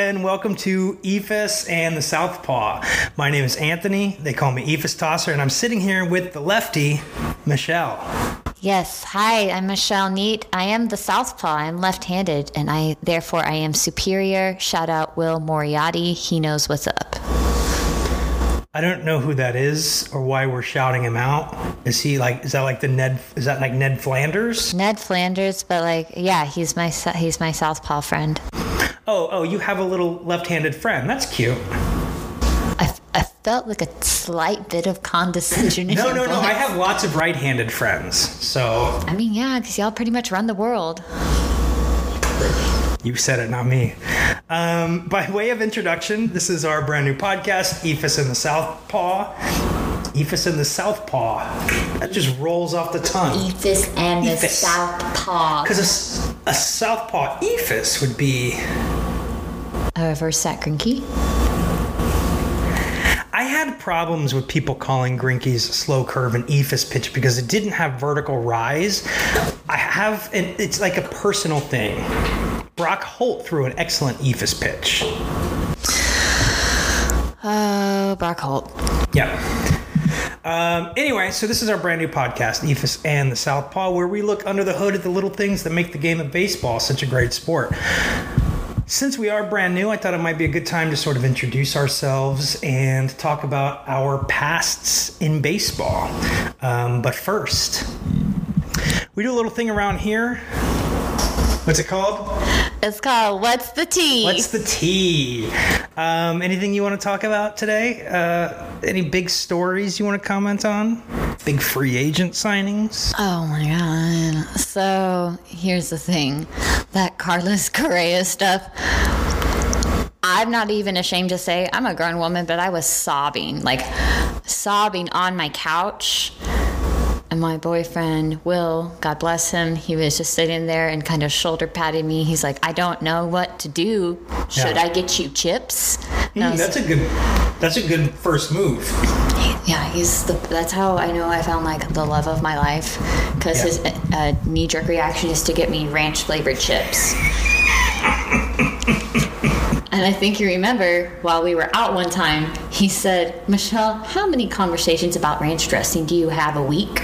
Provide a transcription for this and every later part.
And welcome to Eephus and the Southpaw. My name is Anthony. They call me Eephus Tosser, and I'm sitting here with the lefty, Michelle. Yes, hi, I'm Michelle Neat. I am the southpaw. I'm left-handed, and I therefore I am superior. Shout out Will Moriarty. He knows what's up. I don't know who that is or why we're shouting him out. Is he like? Is that like the Ned? Is that like Ned Flanders? Ned Flanders, but like, yeah, he's my he's my southpaw friend. Oh, oh, you have a little left-handed friend. That's cute. I, I felt like a slight bit of condescension. No, no, no. I have lots of right-handed friends. So I mean, yeah, because y'all pretty much run the world. You said it, not me. Um, by way of introduction, this is our brand new podcast, Eephus in the Southpaw. Eephus in the Southpaw. That just rolls off the tongue. Eephus and the Eephus. southpaw. Because a, a Southpaw Eephus would be. A reverse saccharine key. I had problems with people calling Greinke's slow curve an Eephus pitch because it didn't have vertical rise. I have, and it's like a personal thing. Brock Holt threw an excellent EFIS pitch. Oh, Brock Holt. Yeah. Um, anyway, so this is our brand new podcast, Eephus and the Southpaw, where we look under the hood at the little things that make the game of baseball such a great sport. Since we are brand new, I thought it might be a good time to sort of introduce ourselves and talk about our pasts in baseball. Um, but first, we do a little thing around here. What's it called? It's called What's the Tea? What's the tea? Um, anything you want to talk about today? Uh, any big stories you want to comment on? Big free agent signings? Oh my god. So here's the thing that Carlos Correa stuff. I'm not even ashamed to say I'm a grown woman, but I was sobbing, like sobbing on my couch. And my boyfriend, Will, God bless him, he was just sitting there and kind of shoulder patting me. He's like, I don't know what to do. Should Yeah. I get you chips? Was that's a good. That's a good first move. yeah, he's the. That's how I know I found like the love of my life, because Yeah. his uh, knee-jerk reaction is to get me ranch flavored chips. and I think you remember while we were out one time, he said, "Michelle, how many conversations about ranch dressing do you have a week?"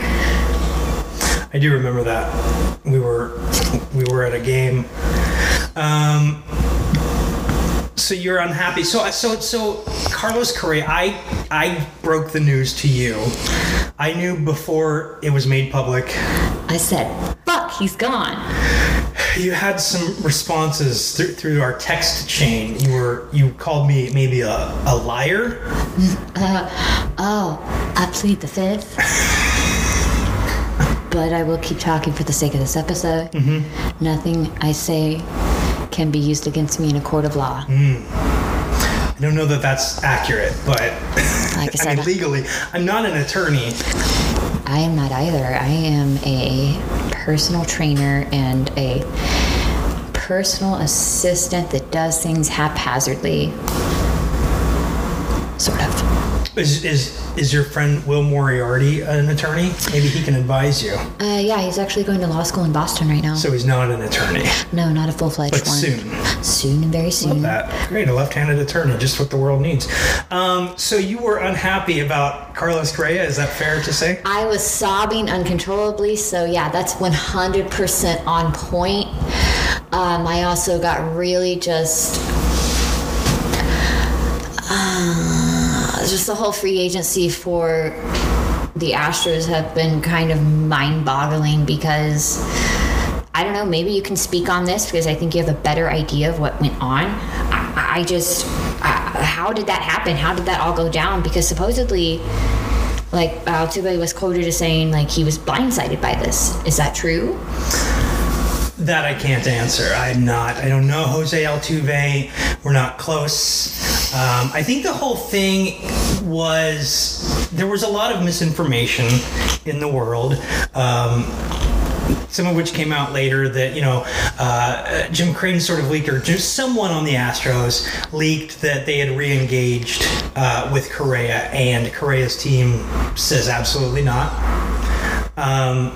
I do remember that. We were we were at a game. Um, so you're unhappy. So so so Carlos Correa. I I broke the news to you. I knew before it was made public. I said, "Fuck, he's gone." You had some responses through, through our text chain. You were you called me maybe a, a liar. Oh, I plead the fifth. but I will keep talking for the sake of this episode. Mm-hmm. Nothing I say can be used against me in a court of law. I don't know that that's accurate, but Like I I said, mean legally, I'm not an attorney. I am not either. I am a personal trainer and a personal assistant that does things haphazardly. Sort of. Is, is is your friend Will Moriarty an attorney? Maybe he can advise you. Uh, yeah, he's actually going to law school in Boston right now. So he's not an attorney. no, not a full fledged But one. soon. Soon very soon. Love That great, a left-handed attorney, just what the world needs. Um, so you were unhappy about Carlos Correa? Is that fair to say? I was sobbing uncontrollably, so yeah, that's 100% on point. Um, I also got really just. Just the whole free agency for the Astros have been kind of mind boggling because. I don't know, maybe you can speak on this because I think you have a better idea of what went on. I, I just. How did that happen? How did that all go down? Because supposedly like Altuve was quoted as saying like he was blindsided by this. Is that true? That I can't answer. I'm not. I don't know Jose Altuve. We're not close. Um, I think the whole thing was there was a lot of misinformation in the world. Um, some of which came out later that you know uh, Jim Crane sort of leaked, or just someone on the Astros leaked that they had re-engaged uh, with Correa, and Correa's team says absolutely not. Um,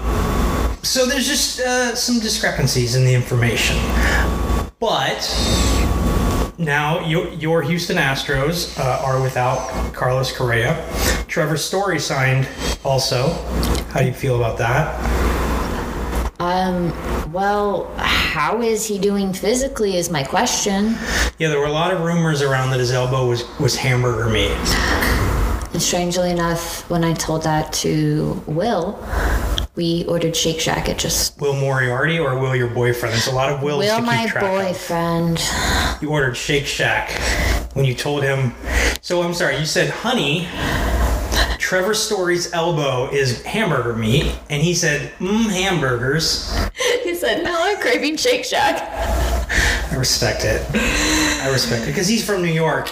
so there's just uh, some discrepancies in the information, but now your, your Houston Astros uh, are without Carlos Correa. Trevor Story signed also. How do you feel about that? Um, well, how is he doing physically is my question. Yeah, there were a lot of rumors around that his elbow was, was hamburger meat. And strangely enough, when I told that to Will, we ordered Shake Shack. It just Will Moriarty or Will your boyfriend? There's a lot of Wills Will, to keep my track of. boyfriend. You ordered Shake Shack when you told him. So I'm sorry, you said, honey, Trevor Story's elbow is hamburger meat. And he said, mmm, hamburgers. He said, "No, I'm craving Shake Shack." I respect it. I respect it. Because he's from New York.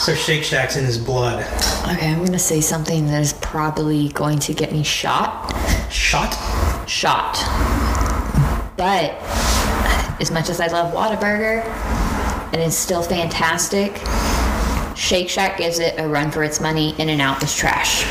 So Shake Shack's in his blood. Okay, I'm gonna say something that is probably going to get me shot. Shot? Shot. But as much as I love Whataburger, and it's still fantastic, Shake Shack gives it a run for its money. In and Out is trash.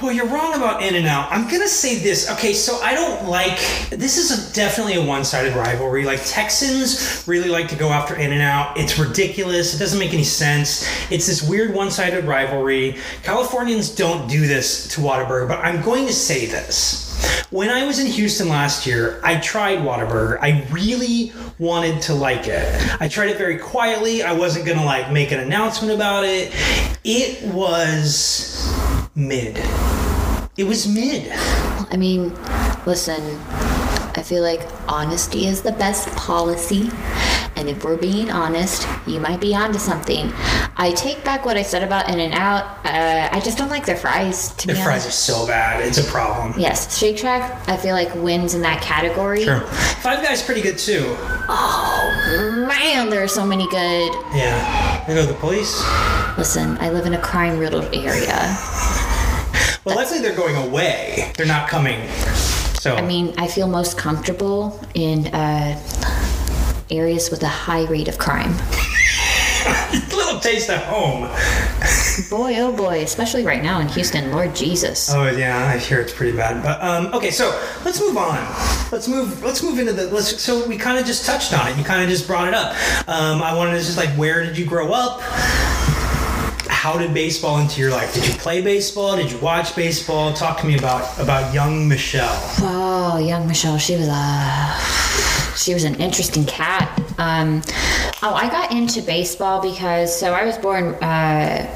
Well, you're wrong about In and Out. I'm gonna say this. Okay, so I don't like. This is a, definitely a one-sided rivalry. Like Texans really like to go after In and Out. It's ridiculous. It doesn't make any sense. It's this weird one-sided rivalry. Californians don't do this to Whataburger, but I'm going to say this. When I was in Houston last year, I tried Whataburger. I really wanted to like it. I tried it very quietly. I wasn't gonna like make an announcement about it. It was mid. It was mid. I mean, listen, I feel like honesty is the best policy. And if we're being honest, you might be onto something. I take back what I said about In and Out. Uh, I just don't like their fries. To Their fries are so bad. It's a problem. Yes, Shake Shack. I feel like wins in that category. Sure. Five Guys pretty good too. Oh man, there are so many good. Yeah. They know the police. Listen, I live in a crime-riddled area. Well, likely they're going away. They're not coming. So I mean, I feel most comfortable in uh, areas with a high rate of crime. little taste of home. Boy, oh boy, especially right now in Houston. Lord Jesus. Oh yeah, I hear it's pretty bad. But um, okay, so let's move on. Let's move. Let's move into the. Let's. So we kind of just touched on it. You kind of just brought it up. Um, I wanted to just like, where did you grow up? How did baseball into your life? Did you play baseball? Did you watch baseball? Talk to me about about young Michelle. Oh, young Michelle, she was a she was an interesting cat. Um, oh, I got into baseball because so I was born. Uh,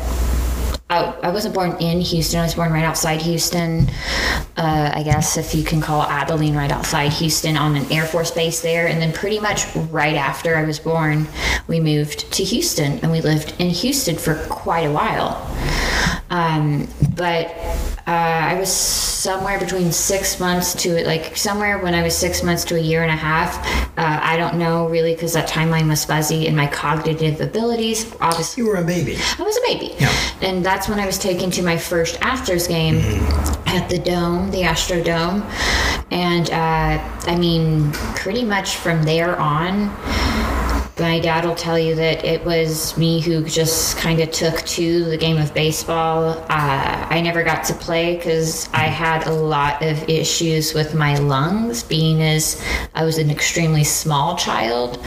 I, I wasn't born in Houston. I was born right outside Houston. Uh, I guess if you can call Abilene right outside Houston on an Air Force base there. And then pretty much right after I was born, we moved to Houston and we lived in Houston for quite a while. Um, but uh, I was somewhere between six months to like somewhere when I was six months to a year and a half. Uh, I don't know really because that timeline was fuzzy and my cognitive abilities. Obviously, You were a baby. I was a baby, Yeah. and that's when I was taken to my first Astros game at the Dome, the Astrodome. And uh, I mean, pretty much from there on. My dad will tell you that it was me who just kind of took to the game of baseball. Uh, I never got to play because I had a lot of issues with my lungs, being as I was an extremely small child.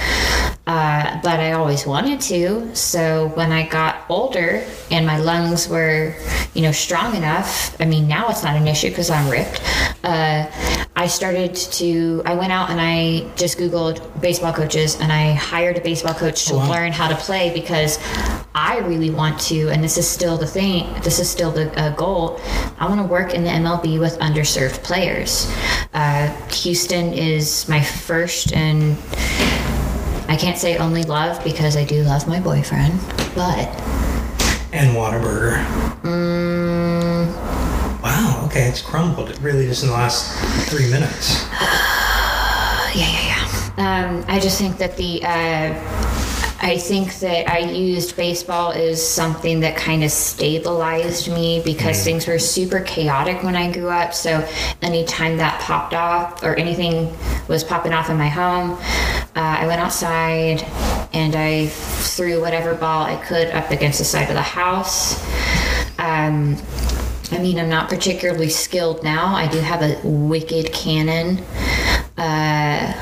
Uh, but I always wanted to. So when I got older and my lungs were, you know, strong enough, I mean, now it's not an issue because I'm ripped. Uh, I started to, I went out and I just Googled baseball coaches and I hired a baseball coach to Wow. learn how to play because I really want to, and this is still the thing, this is still the uh, goal. I want to work in the MLB with underserved players. Uh, Houston is my first and I can't say only love because I do love my boyfriend, but And Whataburger. mm, Wow, okay, it's crumbled. It really just in the last three minutes. yeah, yeah, yeah. Um, I just think that the uh, I think that I used baseball as something that kind of stabilized me because things were super chaotic when I grew up. So anytime that popped off or anything was popping off in my home, uh, I went outside and I threw whatever ball I could up against the side of the house. Um, I mean, I'm not particularly skilled now. I do have a wicked cannon. Uh,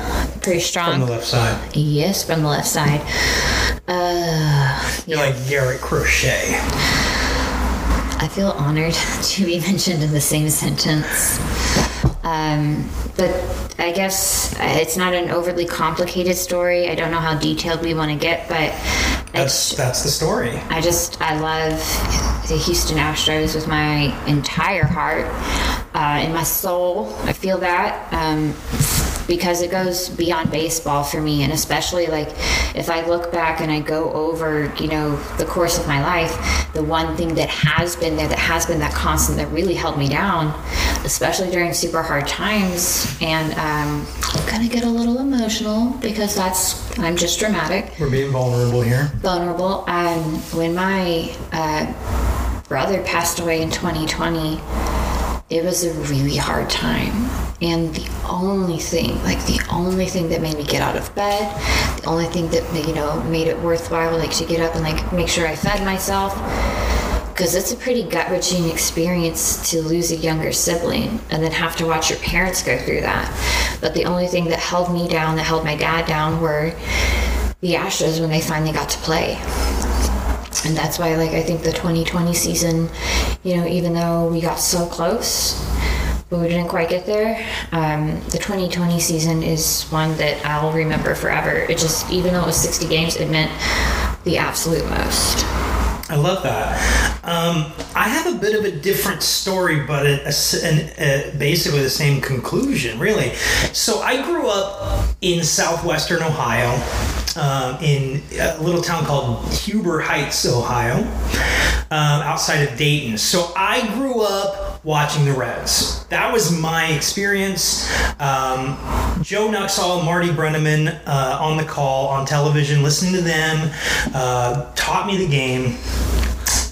pretty strong. From the left side. Yes, from the left side. Uh, You're like Garrett Crochet. I feel honored to be mentioned in the same sentence. Um, but I guess it's not an overly complicated story. I don't know how detailed we want to get, but That's that's the story. I just I love the Houston Astros with my entire heart uh, and my soul. I feel that um, because it goes beyond baseball for me, and especially like if I look back and I go over, you know, the course of my life, the one thing that has been there, that has been that constant, that really held me down, especially during super hard times, and um, I'm gonna get a little emotional because that's I'm just dramatic We're being vulnerable here. vulnerable. Um, when my uh, brother passed away in 2020, it was a really hard time. And the only thing, like the only thing that made me get out of bed, the only thing that you know made it worthwhile, like to get up and like make sure I fed myself, because it's a pretty gut wrenching experience to lose a younger sibling and then have to watch your parents go through that. But the only thing that held me down, that held my dad down, were the Ashes when they finally got to play. And that's why, like, I think the 2020 season, you know, even though we got so close, but we didn't quite get there, um, the 2020 season is one that I'll remember forever. It just, even though it was 60 games, it meant the absolute most. I love that. Um, I have a bit of a different story, but a, a a- basically the same conclusion, really. So I grew up in southwestern Ohio, um, in a little town called Huber Heights, Ohio, um, outside of Dayton. So I grew up watching the Reds. That was my experience. Um, Joe Nuxhall, Marty Brennaman uh, on the call on television, listening to them, uh, taught me the game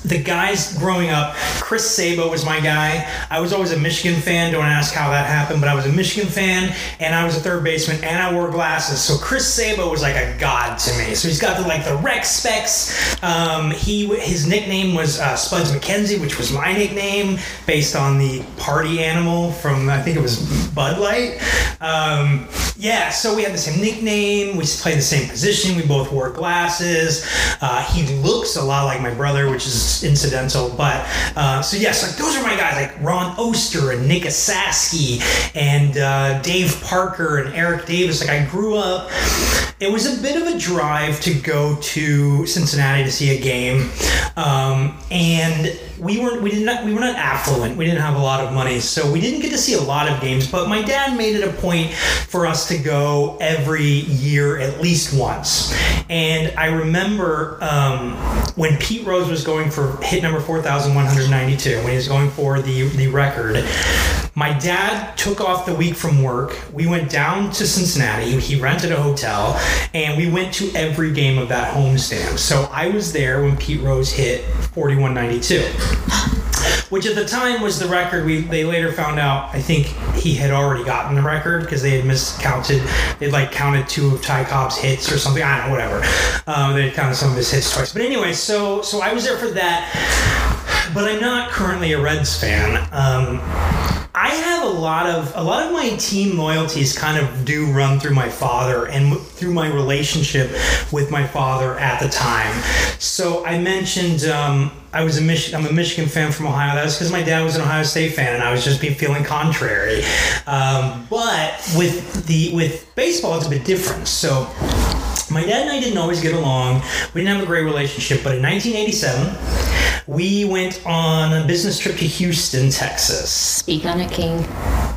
the guys growing up, Chris Sabo was my guy. I was always a Michigan fan. Don't ask how that happened, but I was a Michigan fan, and I was a third baseman, and I wore glasses. So Chris Sabo was like a god to me. So he's got the like the rec specs. Um, he his nickname was uh, Spuds MacKenzie, which was my nickname based on the party animal from I think it was Bud Light. Um, yeah, so we had the same nickname. We played the same position. We both wore glasses. Uh, he looks a lot like my brother, which is incidental. But uh, so yes, like those are my guys, like Ron Oester and Nick Esasky and uh, Dave Parker and Eric Davis. Like I grew up. It was a bit of a drive to go to Cincinnati to see a game, um, and we weren't we did not we were not affluent. We didn't have a lot of money, so we didn't get to see a lot of games. But my dad made it a point for us to go every year at least once. And I remember um, when Pete Rose was going for hit number four thousand one hundred ninety two, when he was going for the the record. My dad took off the week from work. We went down to Cincinnati. He rented a hotel, and we went to every game of that homestand. So I was there when Pete Rose hit 4192. Which at the time was the record. We they later found out. I think he had already gotten the record because they had miscounted. They'd like counted two of Ty Cobb's hits or something. I don't know, whatever. Um, they had counted some of his hits twice. But anyway, so so I was there for that. But I'm not currently a Reds fan. Um, I have a lot of a lot of my team loyalties kind of do run through my father and through my relationship with my father at the time. So I mentioned um, I was a Mich- I'm a Michigan fan from Ohio. That was because my dad was an Ohio State fan, and I was just be feeling contrary. Um, but with the with baseball, it's a bit different. So. My dad and I didn't always get along. We didn't have a great relationship, but in 1987, we went on a business trip to Houston, Texas. Speak on it, King.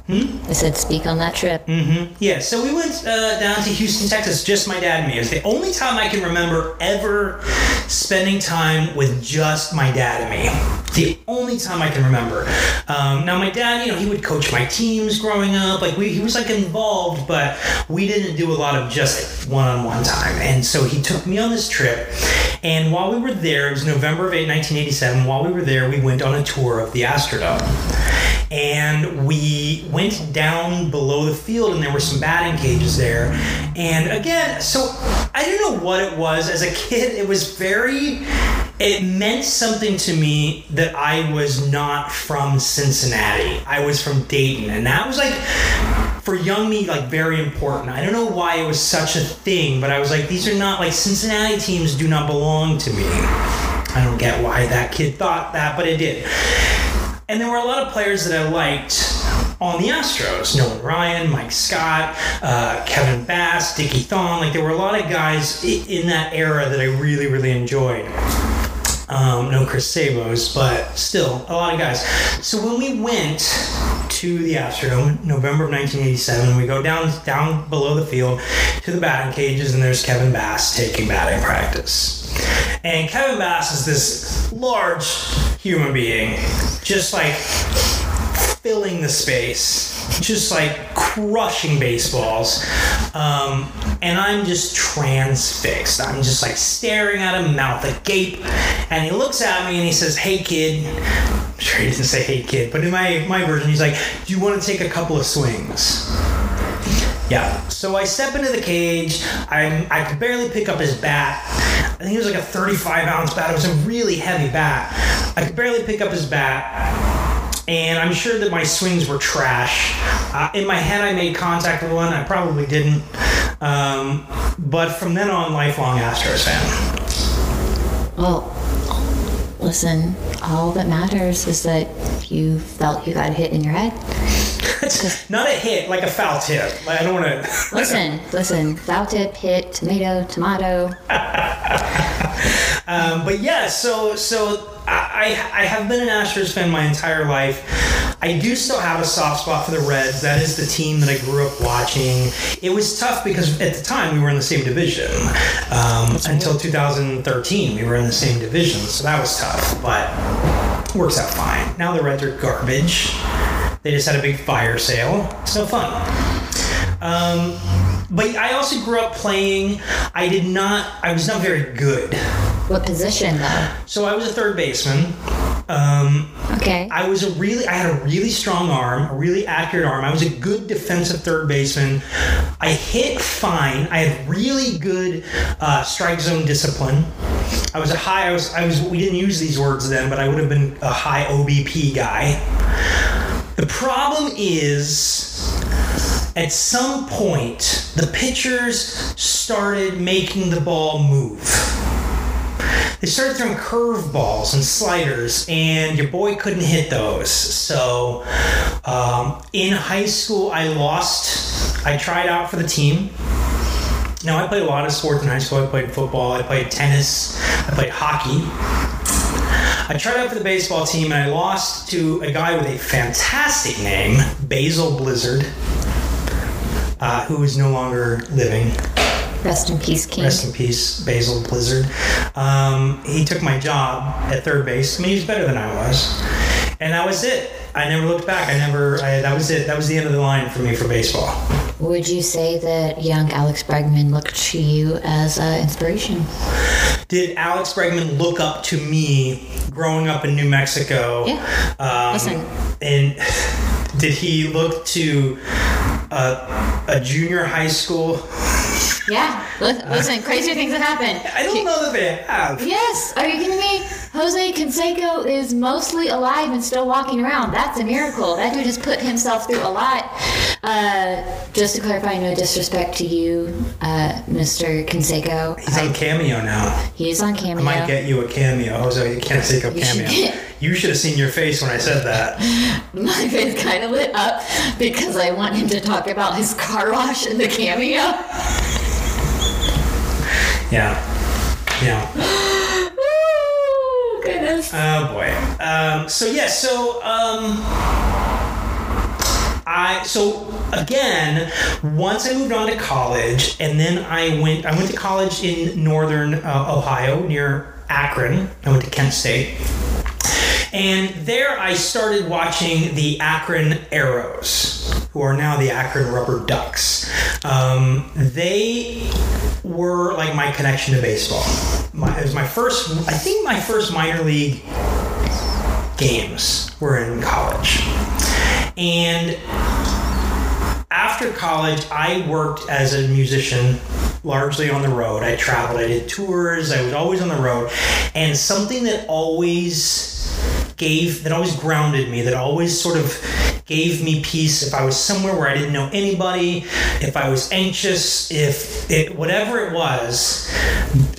Hmm? I said speak on that trip. Mm-hmm. Yeah, so we went uh, down to Houston, Texas, just my dad and me. It was the only time I can remember ever spending time with just my dad and me. The only time I can remember. Um, now, my dad, you know, he would coach my teams growing up. Like, we, he was like involved, but we didn't do a lot of just one on one time. And so he took me on this trip. And while we were there, it was November of 1987. While we were there, we went on a tour of the Astrodome. And we went down below the field and there were some batting cages there. And again so i didn't know what it was. As a kid it was very it meant something to me that i was not from cincinnati. I was from dayton. And that was like for young me like very important i don't know why it was such a thing but i was like these are not like cincinnati teams do not belong to me i don't get why that kid thought that but it did and there were a lot of players that I liked on the Astros. Nolan Ryan, Mike Scott, uh, Kevin Bass, Dickie Thon. Like there were a lot of guys in that era that I really, really enjoyed. Um, no Chris Sabos, but still a lot of guys. So when we went to the Astrodome, November of 1987, we go down down below the field to the batting cages, and there's Kevin Bass taking batting practice. And Kevin Bass is this large human being, just like filling the space, just like crushing baseballs. Um, and I'm just transfixed. I'm just like staring at him, mouth agape. And he looks at me and he says, Hey, kid. I'm sure he didn't say, Hey, kid, but in my, my version, he's like, Do you want to take a couple of swings? Yeah. So I step into the cage. I I could barely pick up his bat. I think it was like a 35 ounce bat. It was a really heavy bat. I could barely pick up his bat. And I'm sure that my swings were trash. Uh, in my head, I made contact with one. I probably didn't. Um, but from then on, lifelong Astros fan. Well, listen, all that matters is that you felt you got a hit in your head. Not a hit, like a foul tip. Like, I don't want to. listen, listen, foul tip, hit, tomato, tomato. um, but yeah, so so I I have been an Astros fan my entire life. I do still have a soft spot for the Reds. That is the team that I grew up watching. It was tough because at the time we were in the same division. Um, until 2013, we were in the same division, so that was tough. But works out fine. Now the Reds are garbage. They just had a big fire sale. It's no fun. Um, but I also grew up playing. I did not. I was not very good. What position though? So I was a third baseman. Um, okay. I was a really. I had a really strong arm, a really accurate arm. I was a good defensive third baseman. I hit fine. I had really good uh, strike zone discipline. I was a high. I was. I was. We didn't use these words then, but I would have been a high OBP guy. The problem is, at some point, the pitchers started making the ball move. They started throwing curveballs and sliders, and your boy couldn't hit those. So, um, in high school, I lost. I tried out for the team. Now, I played a lot of sports in high school. I played football, I played tennis, I played hockey. I tried out for the baseball team and I lost to a guy with a fantastic name, Basil Blizzard, uh, who is no longer living. Rest in peace, King. Rest in peace, Basil Blizzard. Um, he took my job at third base. I mean, he was better than I was. and that was it. I never looked back. I never. I, that was it. That was the end of the line for me for baseball. Would you say that young Alex Bregman looked to you as an inspiration? Did Alex Bregman look up to me growing up in New Mexico? Yeah. Um, Listen. And did he look to a, a junior high school? Yeah. Listen, crazier things have happened. I don't know that they have. Yes, are you kidding me? Jose Canseco is mostly alive and still walking around. That's a miracle. That dude has put himself through a lot. Uh, just to clarify, no disrespect to you, uh, Mr. Canseco. He's on Cameo now. He is on Cameo. I might get you a cameo, Jose. Canseco can't take a You should cameo. get- You should have seen your face when I said that. My face kind of lit up because I want him to talk about his car wash in the Cameo. Yeah. Yeah. Ooh, goodness. Oh boy. Um, so yeah. So um, I so again once I moved on to college, and then I went. I went to college in northern uh, Ohio near Akron. I went to Kent State. And there I started watching the Akron Aeros, who are now the Akron Rubber Ducks. Um, they were like my connection to baseball. My, it was my first, I think my first minor league games were in college. And after college, I worked as a musician largely on the road. I traveled, I did tours, I was always on the road. And something that always gave, that always grounded me, that always sort of gave me peace. If I was somewhere where I didn't know anybody, if I was anxious, if it, whatever it was,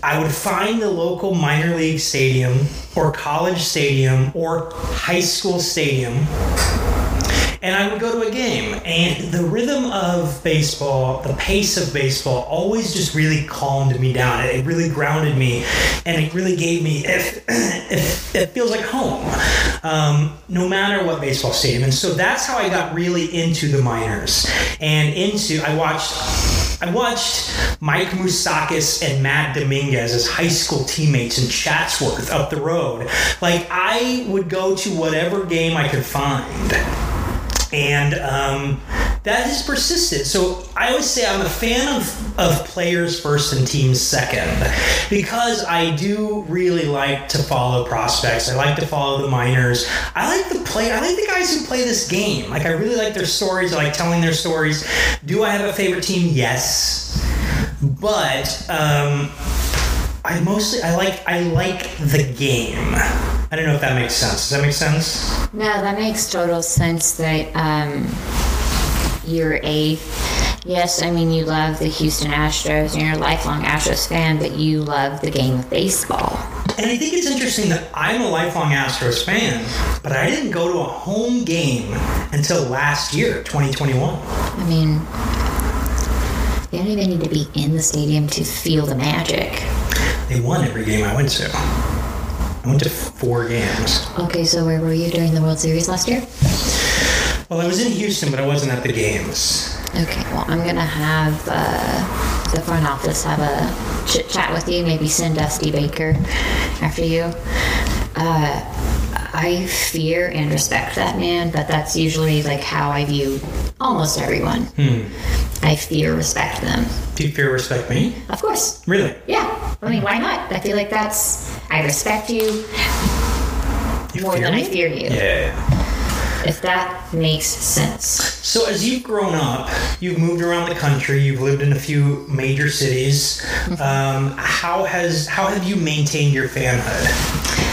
I would find the local minor league stadium or college stadium or high school stadium and I would go to a game. And the rhythm of baseball, the pace of baseball, always just really calmed me down. It, really grounded me, and it really gave me. It, it, it feels like home, um, no matter what baseball stadium. And so that's how I got really into the minors and into. I watched. I watched Mike Moustakas and Matt Dominguez as high school teammates in Chatsworth up the road. Like I would go to whatever game I could find and um, that has persisted. So I always say I'm a fan of, of players first and teams second because I do really like to follow prospects. I like to follow the minors. I like the play. I like the guys who play this game. Like I really like their stories. I like telling their stories. Do I have a favorite team? Yes, but um, I mostly I like I like the game. I don't know if that makes sense. Does that make sense? No, that makes total sense that um, you're a. Yes, I mean, you love the Houston Astros and you're a lifelong Astros fan, but you love the game of baseball. And I think it's interesting that I'm a lifelong Astros fan, but I didn't go to a home game until last year, 2021. I mean, you don't even need to be in the stadium to feel the magic. They won every game I went to. I went to four games. Okay, so where were you during the World Series last year? Well, I was in Houston, but I wasn't at the games. Okay, well, I'm gonna have uh, the front office have a chit chat with you. Maybe send Dusty Baker after you. Uh, I fear and respect that man, but that's usually like how I view almost everyone. I fear, respect them. Do you fear respect me? Of course. Really? Yeah. I mean, why not? I feel like that's. I respect you You more than me? I fear you. Yeah. If that makes sense. So as you've grown up, you've moved around the country, you've lived in a few major cities. Um, how has how have you maintained your fanhood?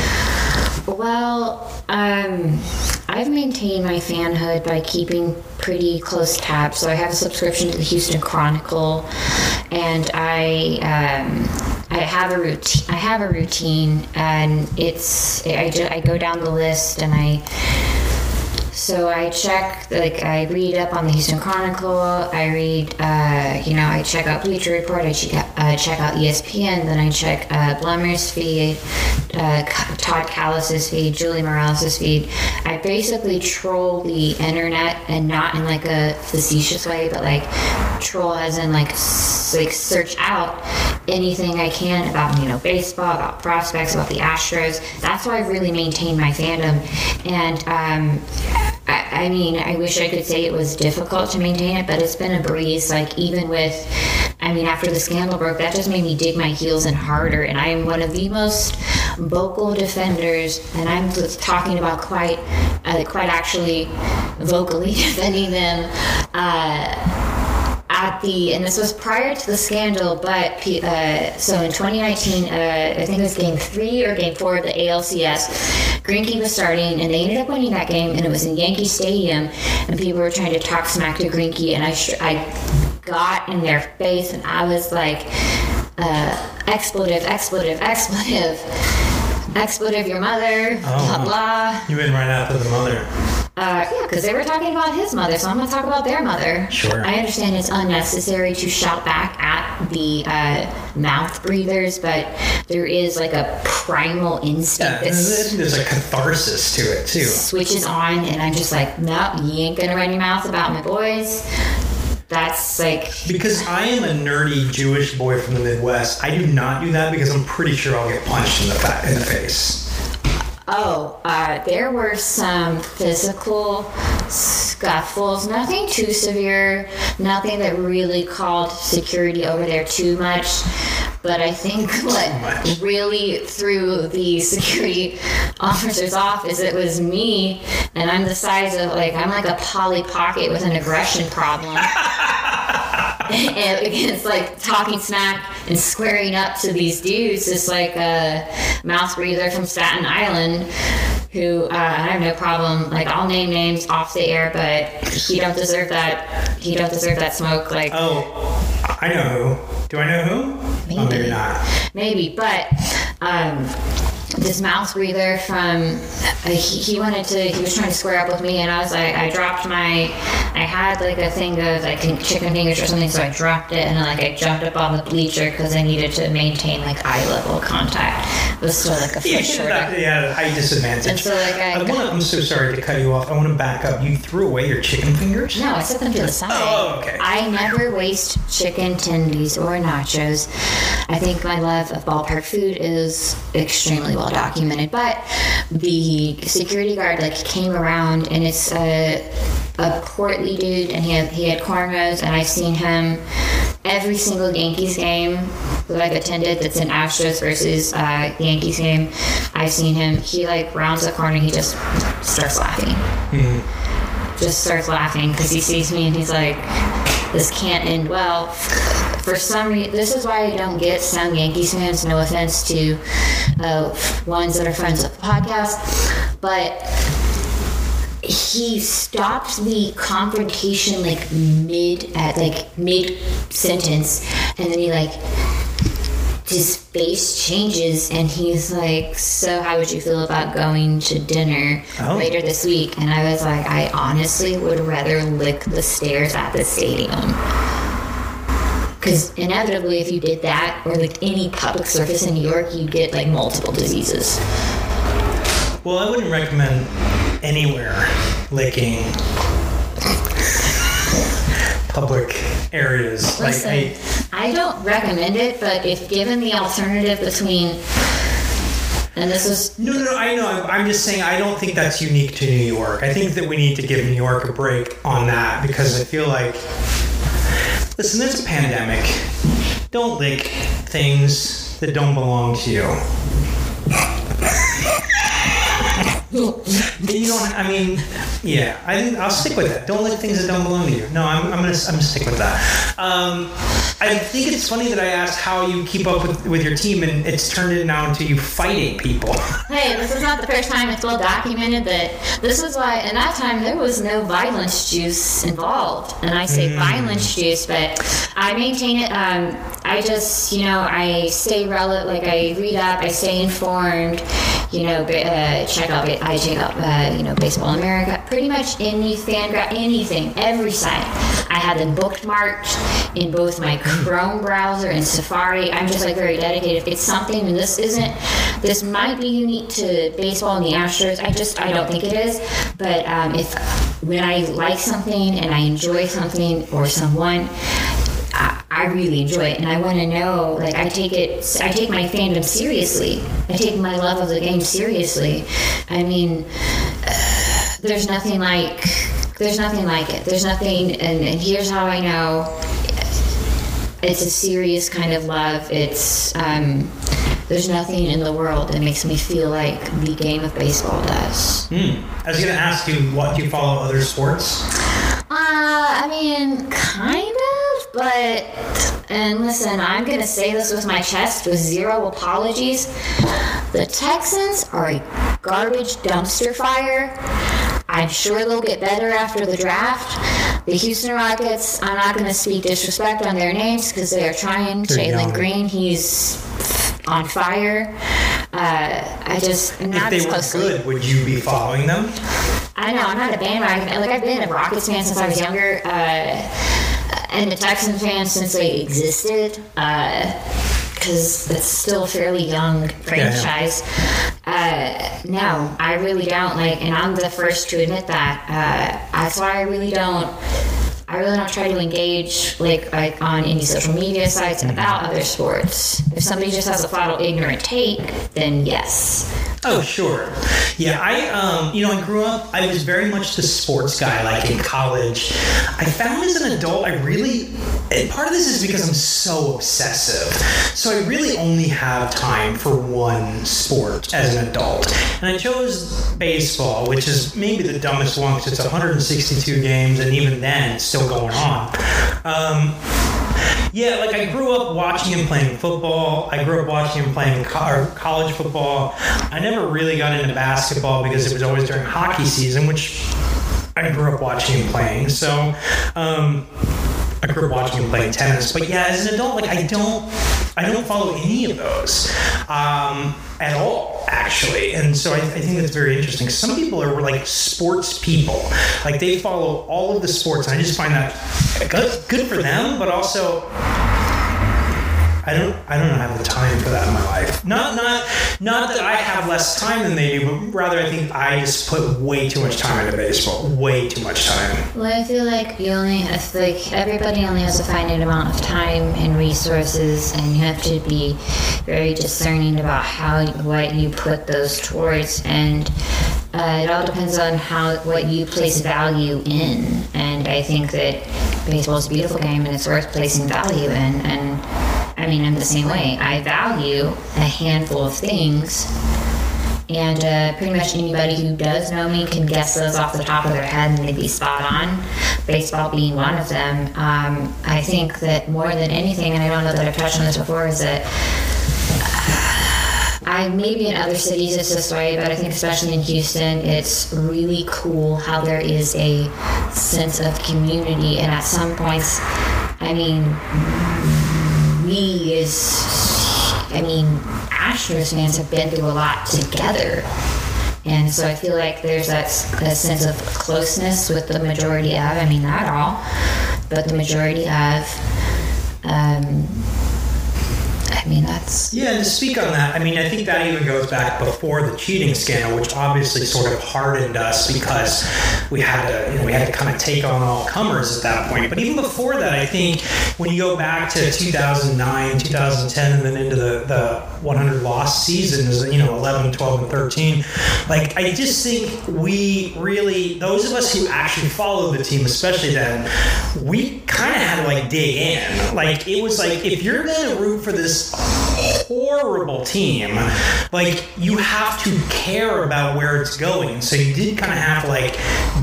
Well, um, I've maintained my fanhood by keeping pretty close tabs. So I have a subscription to the Houston Chronicle, and I um, I have a routine. I have a routine, and it's I, I go down the list and I. So I check, like, I read up on the Houston Chronicle. I read, uh, you know, I check out Bleacher Report. I check out, uh, check out ESPN. Then I check uh, Blummer's feed, uh, Todd Callis's feed, Julia Morales' feed. I basically troll the internet, and not in like a facetious way, but like troll as in like like search out anything I can about you know baseball, about prospects, about the Astros. That's why I really maintain my fandom, and um, I, mean, I wish I could say it was difficult to maintain it, but it's been a breeze. Like even with, I mean, after the scandal broke, that just made me dig my heels in harder. And I am one of the most vocal defenders, and I'm talking about quite, uh, quite actually, vocally defending them. Uh, at the and this was prior to the scandal, but uh, so in 2019, uh, I think it was Game Three or Game Four of the ALCS. Greinke was starting, and they ended up winning that game, and it was in Yankee Stadium, and people were trying to talk smack to Greinke, and I I got in their face, and I was like, uh, expletive, expletive, expletive. Expletive your mother, Oh. blah blah. You went right after the mother. Uh, yeah, because they were talking about his mother, so I'm going to talk about their mother. Sure. I understand it's unnecessary to shout back at the uh, mouth breathers, but there is like a primal instinct I there's a catharsis to it too. switches on, and I'm just like, no, you ain't going to run your mouth about my boys. That's like, Because I am a nerdy Jewish boy from the Midwest, I do not do that because I'm pretty sure I'll get punched in the fa- in the face. Oh, uh, there were some physical scuffles, nothing too severe, nothing that really called security over there too much. But I think what really threw the security officers off is it was me, and I'm the size of like I'm like a Polly Pocket with an aggression problem. and against like talking smack and squaring up to these dudes, just like a mouth breather from Staten Island, who uh, I have no problem. Like I'll name names off the air, but he don't deserve that. He don't deserve that smoke. Like Oh, I know who. Do I know who? Oh, maybe not. maybe, but um, this mouth breather from uh, he, he wanted to he was trying to square up with me and i was like i dropped my i had like a thing of like chicken fingers or something so i dropped it and then like i jumped up on the bleacher because i needed to maintain like eye level contact it was still like a Yeah, foot she's shorter at a height disadvantage. And so, like, I I wanna, I'm so sorry to cut you off. I want to back up. You threw away your chicken fingers? No, I set them to the side. Oh, okay. I never waste chicken tendies or nachos. I think my love of ballpark food is extremely well documented. But the security guard like came around, and it's a a portly dude, and he had he had cornrows, and I've seen him every single Yankees game that I've attended that's an Astros versus uh, Yankees game. I've seen him. He like rounds the corner, he just starts laughing just starts laughing because he sees me and he's like, "This can't end well." For some reason, this is why I don't get some Yankees fans. No offense to uh, ones that are friends of the podcast, but he stopped the confrontation like mid at like mid sentence, and then he like his face changes and he's like, So, how would you feel about going to dinner Oh. later this week? And I was like, I honestly would rather lick the stairs at the stadium. Because inevitably, if you did that or like any public surface in New York, you'd get like multiple diseases. Well, I wouldn't recommend anywhere licking public areas. Listen, Like, I, I don't recommend it, but if given the alternative between, and this is no, no, no, I know. I'm- I'm just saying I don't think that's unique to New York. I think that we need to give New York a break on that because I feel like, listen, there's a pandemic. Don't lick things that don't belong to you. You don't. I mean, yeah. I think I'll stick with that. Don't lick things that don't belong to you. No, I'm, I'm gonna. I'm gonna stick with that. Um, I think it's funny that I asked how you keep up with, with your team, and it's turned it now into you fighting people. Hey, this is not the first time it's well documented that this is why, in that time, there was no violence juice involved. And I say violence juice, but I maintain it. Um, I just, you know, I stay relevant, like I read up, I stay informed, you know, uh, check out, I check out, uh, you know, Baseball America, pretty much any fan, anything, every site. I have them bookmarked in both my Chrome browser and Safari. I'm just like very dedicated. It's something, and this isn't, this might be unique to baseball and the Astros. I just, I don't think it is. But um, if, when I like something and I enjoy something or someone, I, really enjoy it, and I want to know. Like, I take it, I take my fandom seriously. I take my love of the game seriously. I mean, uh, there's nothing like, there's nothing like it. There's nothing, and, and here's how I know. It's a serious kind of love. It's um, there's nothing in the world that makes me feel like the game of baseball does. Hmm. I was going to ask you, what do you follow other sports? Uh, I mean, kind of, but and listen, I'm gonna say this with my chest with zero apologies. The Texans are a garbage dumpster fire. I'm sure they'll get better after the draft. The Houston Rockets, I'm not going to speak disrespect on their names because they are trying. They're young. Jalen Green, he's on fire. Uh, I just am If they as were closely. good, would you be following them? I know I'm not a bandwagon. Like I've been a Rockets fan since I was younger, uh, and a Texans fan since they existed. Because it's still fairly young franchise. Uh, no, I really don't like, and I'm the first to admit that. Uh, that's why I really don't. I really don't try to engage like, like on any social media sites about other sports. If somebody just has a flat ignorant take, then yes. Oh, sure. Yeah, I, um, you know, I grew up, I was very much the sports guy, like in college. I found as an adult, I really, and part of this is because I'm so obsessive. So I really only have time for one sport as an adult. And I chose baseball, which is maybe the dumbest one because it's 162 games, and even then, it's still going on. Um, yeah, like I grew up watching him playing football. I grew up watching him playing co- college football. I never really got into basketball because it was always during hockey season, which I grew up watching him playing. So, um, I grew up watching him play tennis. But yeah, as an adult, like I don't, I don't follow any of those um, at all, actually. And so I, I think that's very interesting. Some people are like sports people, like they follow all of the sports, and I just find that good, good for them, but also. I don't. I don't have the time for that in my life. Not, not, not that I have less time than they do, but rather I think I just put way too much time into baseball. Way too much time. Well, I feel like you only have, like everybody only has a finite amount of time and resources, and you have to be very discerning about how what you put those towards, and uh, it all depends on how what you place value in. And I think that baseball is a beautiful game, and it's worth placing value in. And I mean, I'm the same way. I value a handful of things. And uh, pretty much anybody who does know me can guess those off the top of their head and they'd be spot on. Baseball being one of them. Um, I think that more than anything, and I don't know that I've touched on this before, is that I maybe in other cities it's this way, but I think especially in Houston, it's really cool how there is a sense of community, and at some points, I mean, we as I mean, Astros fans have been through a lot together. And so I feel like there's that a sense of closeness with the majority of, I mean, not all, but the majority of. Um, I mean, that's. Yeah, and to speak on that, I mean, I think that even goes back before the cheating scandal, which obviously sort of hardened us because we had to, you know, we had to kind of take on all comers at that point. But even before that, I think when you go back to 2009, 2010, and then into the, the 100 lost seasons, you know, 11, 12, and 13, like, I just think we really, those of us who actually followed the team, especially then, we kind of had to like dig in. Like, it was like, if you're going to root for this horrible team, like you have to care about where it's going. So you did kind of have to like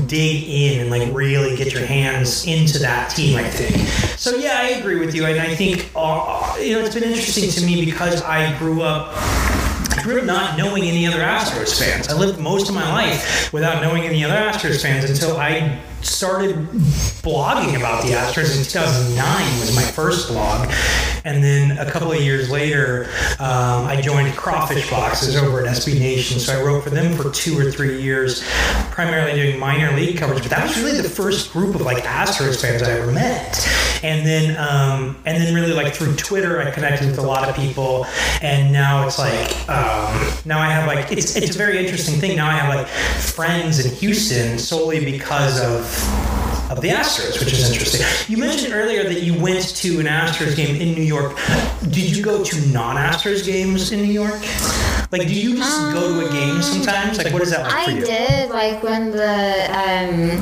dig in and like really get your hands into that team. I think. So yeah, I agree with you, and I think uh, you know it's been interesting to me because I grew up. Grew up not knowing any other Astros fans. I lived most of my life without knowing any other Astros fans until I started blogging about the Astros in 2009 was my first blog. And then a couple of years later, um, I joined Crawfish Boxes over at SB Nation. So I wrote for them for two or three years, primarily doing minor league coverage. But that was really the first group of like Astros fans I ever met. And then, um, and then really like through Twitter, I connected with a lot of people. And now it's like, um, now I have like, it's, it's a very interesting thing. Now I have like friends in Houston solely because of of the Astros, which is interesting. You mentioned earlier that you went to an Astros game in New York. Did you go to non-Astros games in New York? Like, do you just go to a game sometimes? Like, what is that like for you? I did like when the um,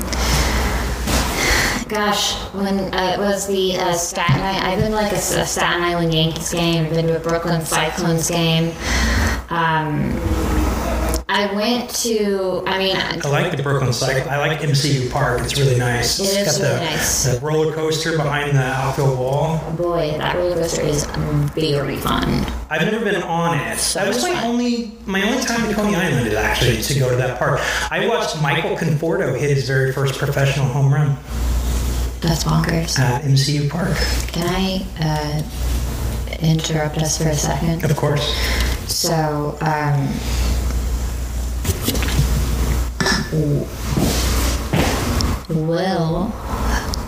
gosh, when uh, it was the uh, Staten Island. I've been to, like a, a Staten Island Yankees game. I've been to a Brooklyn Cyclones game. Um, I went to. I mean, I like the Brooklyn Cycle. I like MCU Park. It's really nice. It It's is got really the, nice. the roller coaster behind the outfield wall. boy, that roller coaster is very fun. I've never been on it. So that was my fun. only my only time to Coney Island is actually to go to that park. I watched Michael Conforto hit his very first professional home run That's bonkers. at MCU Park. Can I uh, interrupt us for a second? Of course. So, um, Will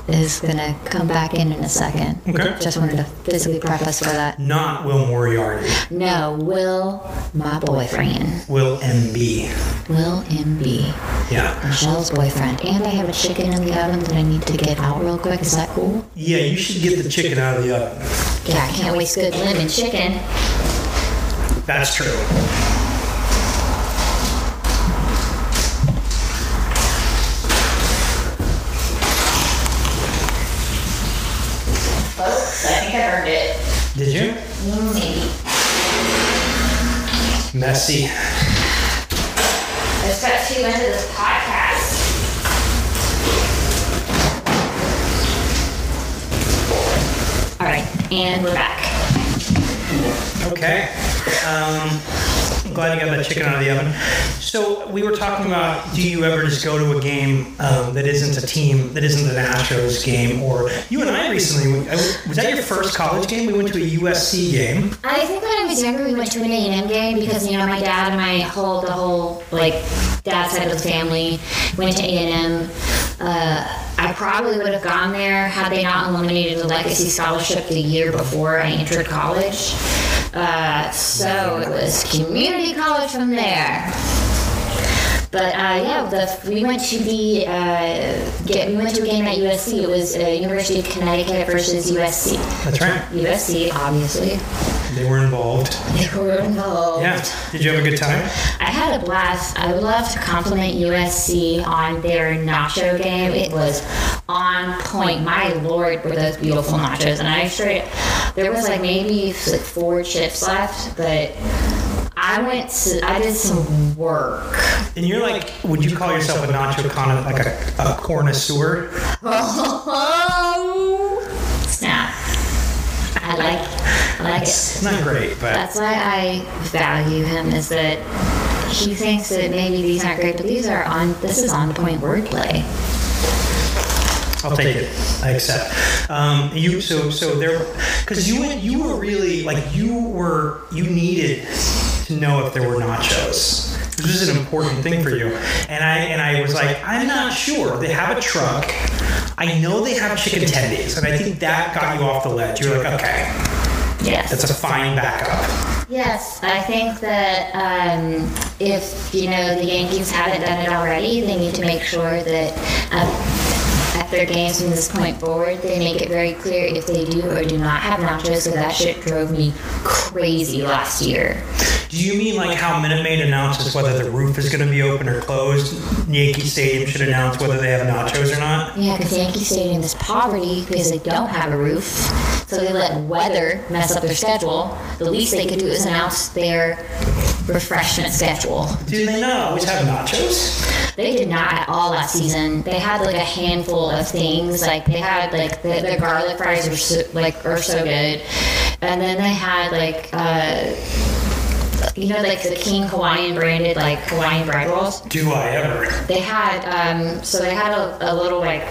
is gonna come back in in a second. Okay. Just wanted to physically preface for that. Not Will Moriarty. No, Will, my boyfriend. Will MB. Will MB, Yeah. Michelle's boyfriend. And I have a chicken in the oven that I need to get out real quick. Is that cool? Yeah, you should get the chicken out of the oven. Yeah, I can't waste good lemon chicken. That's true. Folks, I think I burned it. Did you? Maybe. Messy. I just got too into this podcast. All right, and we're back. Okay. Um, Glad you got that chicken out of the oven. So we were talking about, do you ever just go to a game um, that isn't a team, that isn't an Astros game, or you and I recently was that your first college game? We went to a USC game. I think when I was younger, we went to an A&M game because you know my dad and my whole the whole like dad side of the family went to A&M. Uh, I probably would have gone there had they not eliminated the legacy scholarship the year before I entered college. Uh, so it was community college from there. But uh, yeah, the, we went to the uh, get, we went to a game at USC. It was uh, University of Connecticut versus USC. That's right. USC, obviously. They were involved. They were involved. Yeah. Did you have a good time? I had a blast. I would love to compliment USC on their nacho game. It was on point. My lord, were those beautiful nachos! And I straight, there was like maybe like four chips left, but I went. To, I did some work. And you're like, would you call yourself a nacho con like a, a connoisseur? Oh snap! I like. I like it. Not great, but That's why I value him is that he thinks that maybe these aren't great, but these are on. This is on point wordplay. I'll take it. I accept. Um, you so so there because you went you were really like you were you needed to know if there were nachos. This is an important thing for you, and I and I was like I'm not sure. They have a truck. I know they have chicken tendies, and I think that got you off the ledge. You were like, okay, Yes. that's a fine backup. Yes, I think that um, if you know the Yankees haven't done it already, they need to make sure that uh, at their games from this point forward, they make it very clear if they do or do not have nachos. So that shit drove me crazy last year. Do you mean like how Minute Maid announces whether the roof is going to be open or closed? Yankee Stadium should announce whether they have nachos or not. Yeah, because Yankee Stadium is poverty because they don't have a roof. So they let weather mess up their schedule. The least they could do is announce their refreshment schedule. Do they not always have nachos? They did not at all last season. They had like a handful of things. Like they had like the, the garlic fries are so, like are so good, and then they had like uh, you know like the King Hawaiian branded like Hawaiian bread rolls. Do I ever? They had um, so they had a, a little like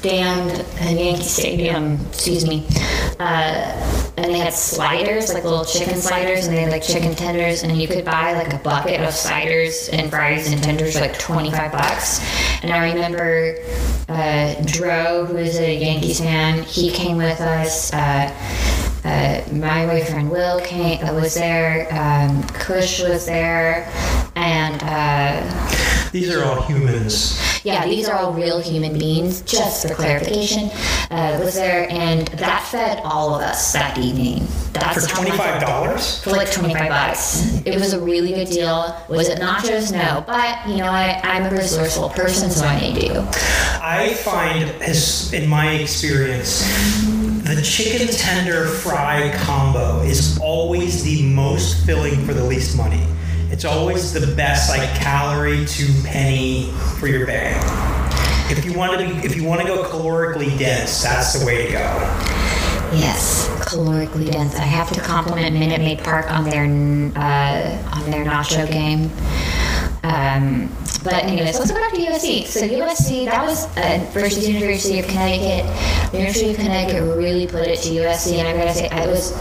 stand in Yankee Stadium, excuse me, uh, and they had sliders like little chicken sliders, and they had like chicken tenders, and you could buy like a bucket of sliders and fries and tenders for like twenty five bucks. And I remember uh, Dro, who is a Yankees fan, he came with us. Uh, uh, my boyfriend Will came, uh, was there. Um, Kush was there, and uh, These are all humans. Yeah, these are all real human beings, just for clarification. Uh, was there, and that fed all of us that evening. That's For $25? For like 25 bucks. It was a really good deal. Was it nachos? No. But, you know what? I'm a resourceful person, so I need do. I find, his, in my experience, the chicken tender fry combo is always the most filling for the least money. It's always the best, like calorie to penny for your bang. If you want to be, if you want to go calorically dense, that's the way to go. Yes, calorically dense. I have to compliment Minute Maid Park on their uh, on their nacho game. Um, but anyways, let's go back to USC. So USC, that was uh, versus University of Connecticut. The University of Connecticut really put it to USC, and I gotta say, it was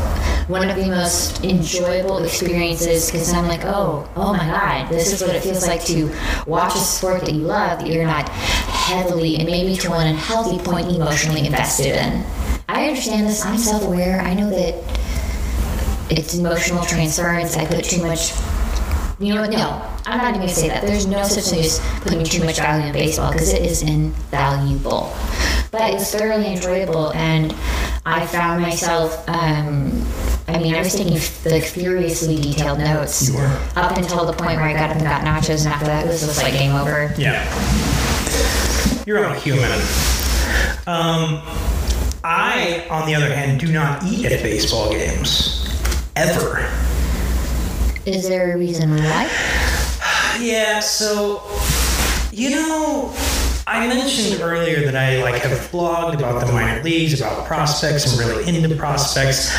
one of the most enjoyable experiences because I'm like, oh, oh my God, this is what it feels like to watch a sport that you love that you're not heavily and maybe to an unhealthy point emotionally invested in. I understand this. I'm self-aware. I know that it's emotional transference. I put too much. You know what? No, I'm not even going to say that. There's no such thing as putting too much value in baseball because it is invaluable. But it was thoroughly enjoyable, and I found myself. Um, I mean, I was taking like furiously detailed notes up until the point where I got up and got nachos, and after that, it was just like game over. Yeah. You're a human. Um, I, on the other hand, do not eat at baseball games. Ever. Is there a reason why? Yeah, so, you know, I mentioned earlier that I like have blogged about the minor leagues, about prospects, I'm really into prospects.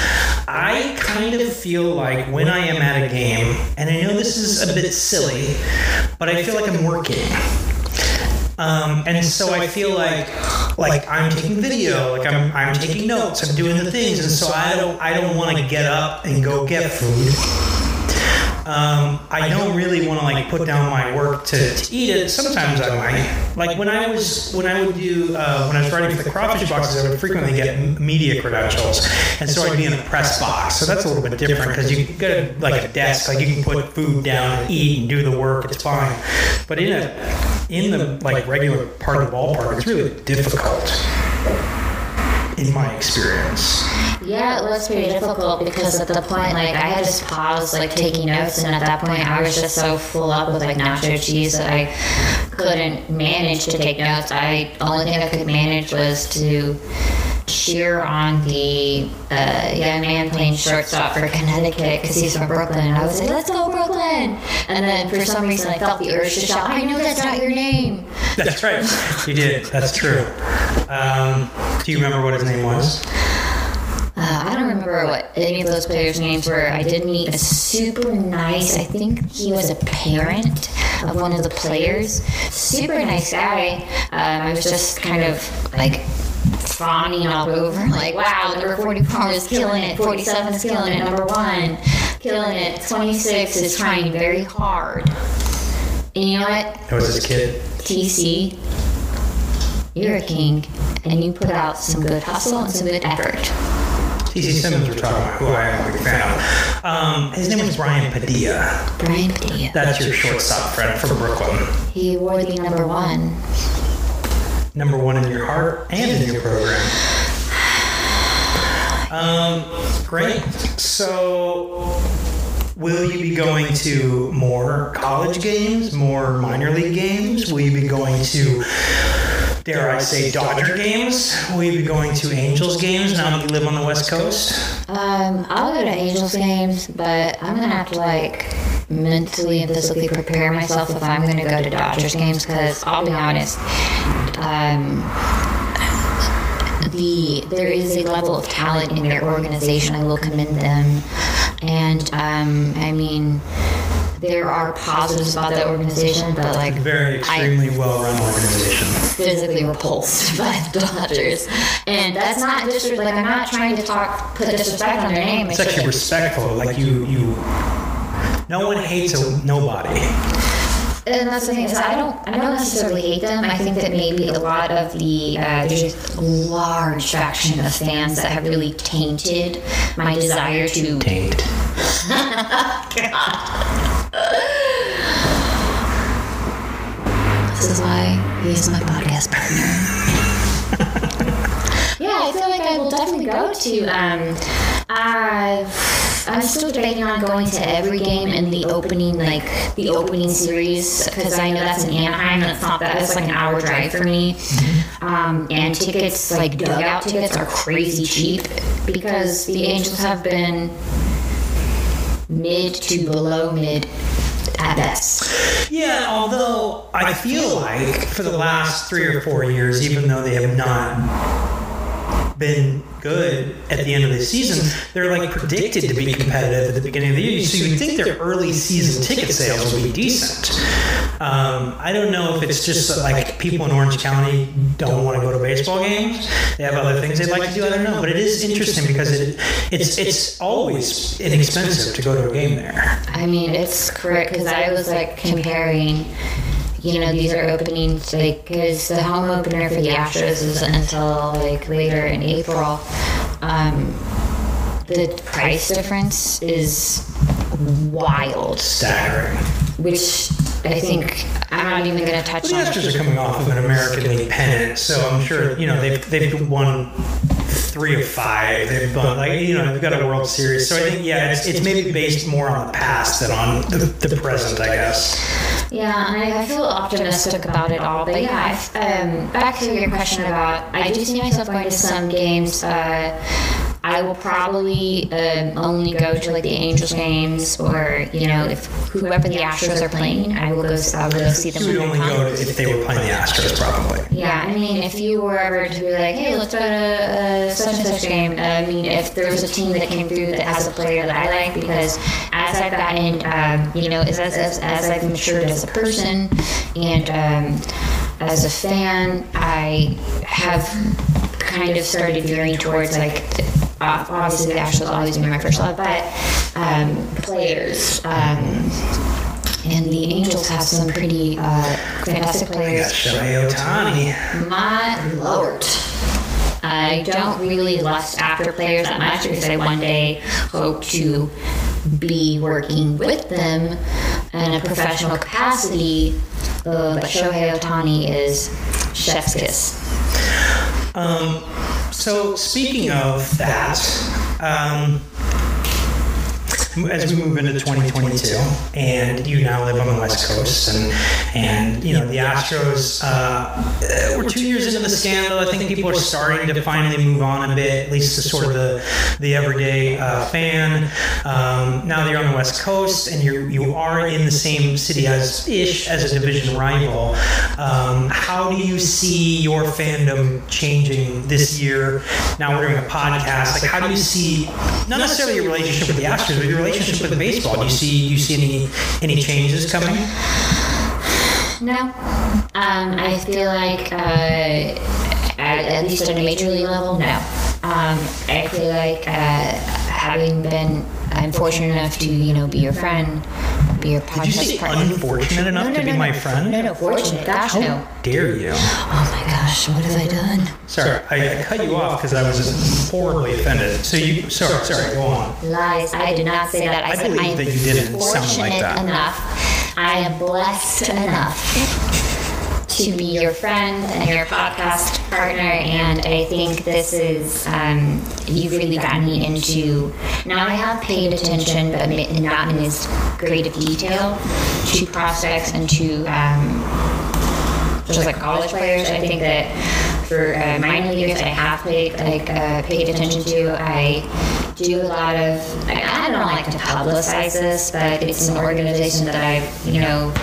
I kind of feel like when I am at a game, and I know this is a bit silly, but I feel like I'm working. Um, and so I feel like like I'm taking video, like I'm I'm taking notes, I'm doing the things, and so I don't I don't want to get up and go get food. Um, I don't really want to like put down my work to, to eat it. Sometimes I might. Like when I was when I would do uh, when I was writing for the crawfish boxes, I would frequently get media credentials, and so I'd be in a press box. So that's a little bit different because you get a, like a desk, like you can put food down and eat and do the work. It's fine. But in a in the like regular part of the ballpark, it's really difficult. In my experience. Yeah, it was pretty difficult because at the point, like, I had just paused, like, taking notes, and at that point, I was just so full up with, like, nacho cheese that I couldn't manage to take notes. I, only thing I could manage was to cheer on the uh, young man playing shortstop for Connecticut because he's from Brooklyn, and I would say, let's go, Brooklyn! And then for some reason, I felt the urge to shout, I know that's not your name! That's right. You did. That's true. Um, do you remember what his name was? Uh, I don't remember what any of those players' names were. I did meet a super nice, I think he was a parent of one of the players. Super nice guy. Um, I was just kind of like fawning all over, like, wow, number 44 is killing it, 47 is killing it, number one, killing it, 26 is trying very hard. And you know what? That was his kid. TC, you're a king, and you put out some good hustle and some good effort. TC Simmons we're talking about, who I am a big fan of. Um, his name was Brian Padilla. Brian Padilla. That's your shortstop friend from Brooklyn. He wore the number one. Number one in your heart and in your program. Um, great. So, will you be going to more college games, more minor league games? Will you be going to, dare I say, Dodger games? Will you be going to Angels games now that you live on the West Coast? Um, I'll go to Angels games, but I'm gonna have to like mentally and physically prepare myself if I'm gonna go to Dodgers games because I'll be honest, um, the there is a level of talent in their organization. I will commend them, and um, I mean. There are positives about that organization, but like Very extremely well run organization. physically repulsed by the Dodgers, and that's not disres Like I'm not trying to talk put disrespect on their name. It's actually respectful. Like you, you. No one hates a nobody. And that's the thing is, I don't, I don't necessarily hate them. I think that maybe a lot of the uh, there's a large faction of fans that have really tainted my desire to Taint. This is why he is my podcast partner. yeah, I feel like I will definitely go to. Um, I've, I'm still debating on going to every game in the opening, like the opening series, because I know that's in Anaheim. and it's not that. It's like an hour drive for me. Um, and tickets, like dugout tickets, are crazy cheap because the Angels have been mid to below mid at best. Yeah, although I feel like for the last three or four years, even though they have not been good at the end of the season, they're like predicted to be competitive at the beginning of the year. So you'd think their early season ticket sales would be decent. Um, I don't know if it's just like people in Orange County don't want to go to baseball games. They have other things they'd like to do. I don't know, but it is interesting because it, it's it's always inexpensive to go to a game there. I mean, it's correct because I was like comparing. You know, these are openings like because the home opener for the Astros is until like later in April. Um, the price difference is wild, Staggering. which I think I'm not even going to touch Well, on. the Astros are coming off of an American League pennant, so I'm sure you know they've they've won three of five. They've won like you know they've got a World Series. So I think yeah, it's, it's maybe based more on the past than on the, the present, I guess. Yeah, and I, I feel optimistic about it all. But yeah, I've, um, back to your question about I do see myself going to some games. Uh, I will probably um, only go to like the Angels games, or you know, if whoever the Astros are playing, I will go. I'll go see them. You would only go to if they were playing the Astros, probably. Yeah, I mean, if you were ever to be like, hey, let's go to a such and such game, I mean, if there was a team that came through that has a player that I like, because as I've gotten, um, you know, as, as, as, I've matured as a person and um, as a fan, I have kind of started veering towards like, uh, obviously the Astros always be my first love, but um, players. Um, and the Angels have some pretty uh, fantastic players. got Shohei Ohtani. My lord. I don't really lust after players that much because I one day hope to be working with them in a professional capacity. Uh, but Shohei Ohtani is chef's kiss. Um, so speaking of that, um, as we move into 2022, and you now live on the West Coast, and and you know the Astros, uh, we're two years into the scandal. I think people are starting to finally move on a bit, at least to sort of the the everyday uh, fan. Um, now that you're on the West Coast, and you you are in the same city as ish as a division rival. Um, how do you see your fandom changing this year? Now we're doing a podcast. Like, how do you see not necessarily your relationship with the Astros, but your relationship with baseball? Do you see you see any any changes coming? No. Um, I feel like, uh, at, at least at a major league level, no. Um, I feel like uh, having been, I'm fortunate enough to, you know, be your friend, be your podcast Did you say partner. unfortunate enough No, no, to be no, my no. friend? No, no, fortunate. Gosh, How no. dare you? Oh my gosh, what have I done? Sorry, I, I cut you off because I was horribly offended. So you, sorry, sorry, go on. Lies. I did not say that. I, I said believe I'm that you didn't sound like fortunate that. enough. I am blessed enough to be your friend and your podcast partner, and I think this is um, you've really gotten me into. Now I have paid attention, but not in as great of detail to prospects and to. Um, just like college players, I think that for uh, minor leaguers, I have paid like uh, paid attention to. I do a lot of. I, I don't like to publicize this, but it's an organization that I've you know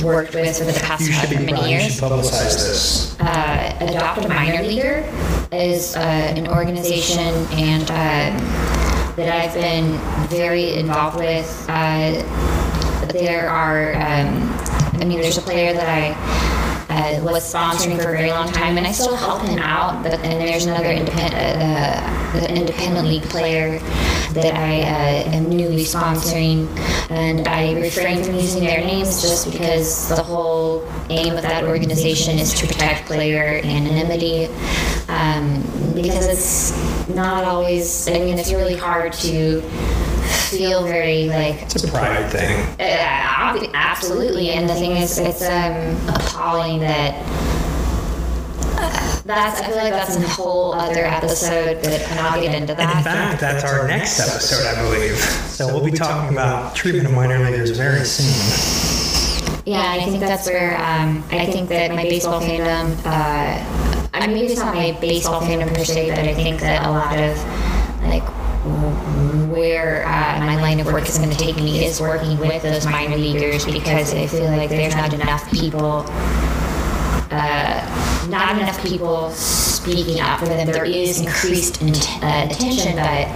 worked with for the past You however many. You years should publicize this. uh, Adopt a Minor Leaguer is uh, an organization and uh, that I've been very involved with. Uh, there are, um, I mean, there's a player that I uh, was sponsoring for a very long time, and I still help him out. But and there's another independent, uh, an independent league player that I uh, am newly sponsoring, and I refrain from using their names just because the whole aim of that organization is to protect player anonymity. um, because it's not always. I mean, it's really hard to feel very like It's a pride thing. uh, ob- absolutely, and the thing is, it's um, appalling that. That's. I feel like that's a whole other episode, but and I'll get into that. And in fact, that's our next episode, I believe. So we'll be talking about treatment of minor leaguers very soon. Yeah, I think that's where um, I think that my baseball fandom. Uh, I mean, maybe it's not my baseball fandom per se, but I think that a lot of like w- where uh, my line of work is going to take me is working with those minor leaguers because I feel like there's not enough people. Uh, not enough people speaking up for them. There is increased in, uh, attention, but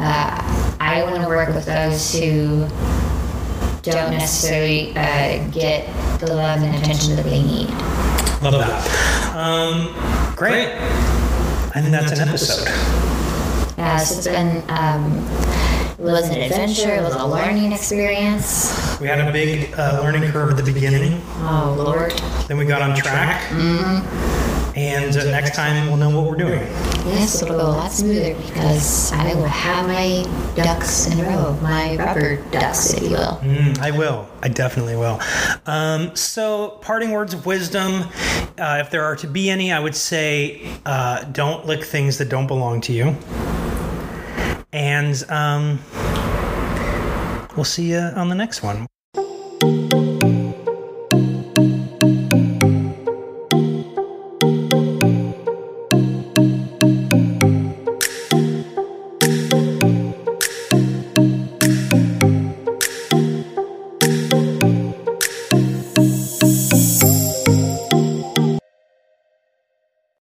uh, I want to work with those who don't necessarily uh, get the love and attention that they need. Love that. Um, great. I think that's an episode. Yeah, so it's been, um, it was an adventure, it was a learning experience. We had a big uh, learning curve at the beginning. Oh, Lord. Then we got on track. And uh, next time we'll know what we're doing. Yes, it'll go a lot smoother because I will have my ducks in a row, my rubber ducks, if you will. Mm, I will. I definitely will. Um, so, parting words of wisdom. Uh, if there are to be any, I would say uh, don't lick things that don't belong to you. And um, we'll see you on the next one.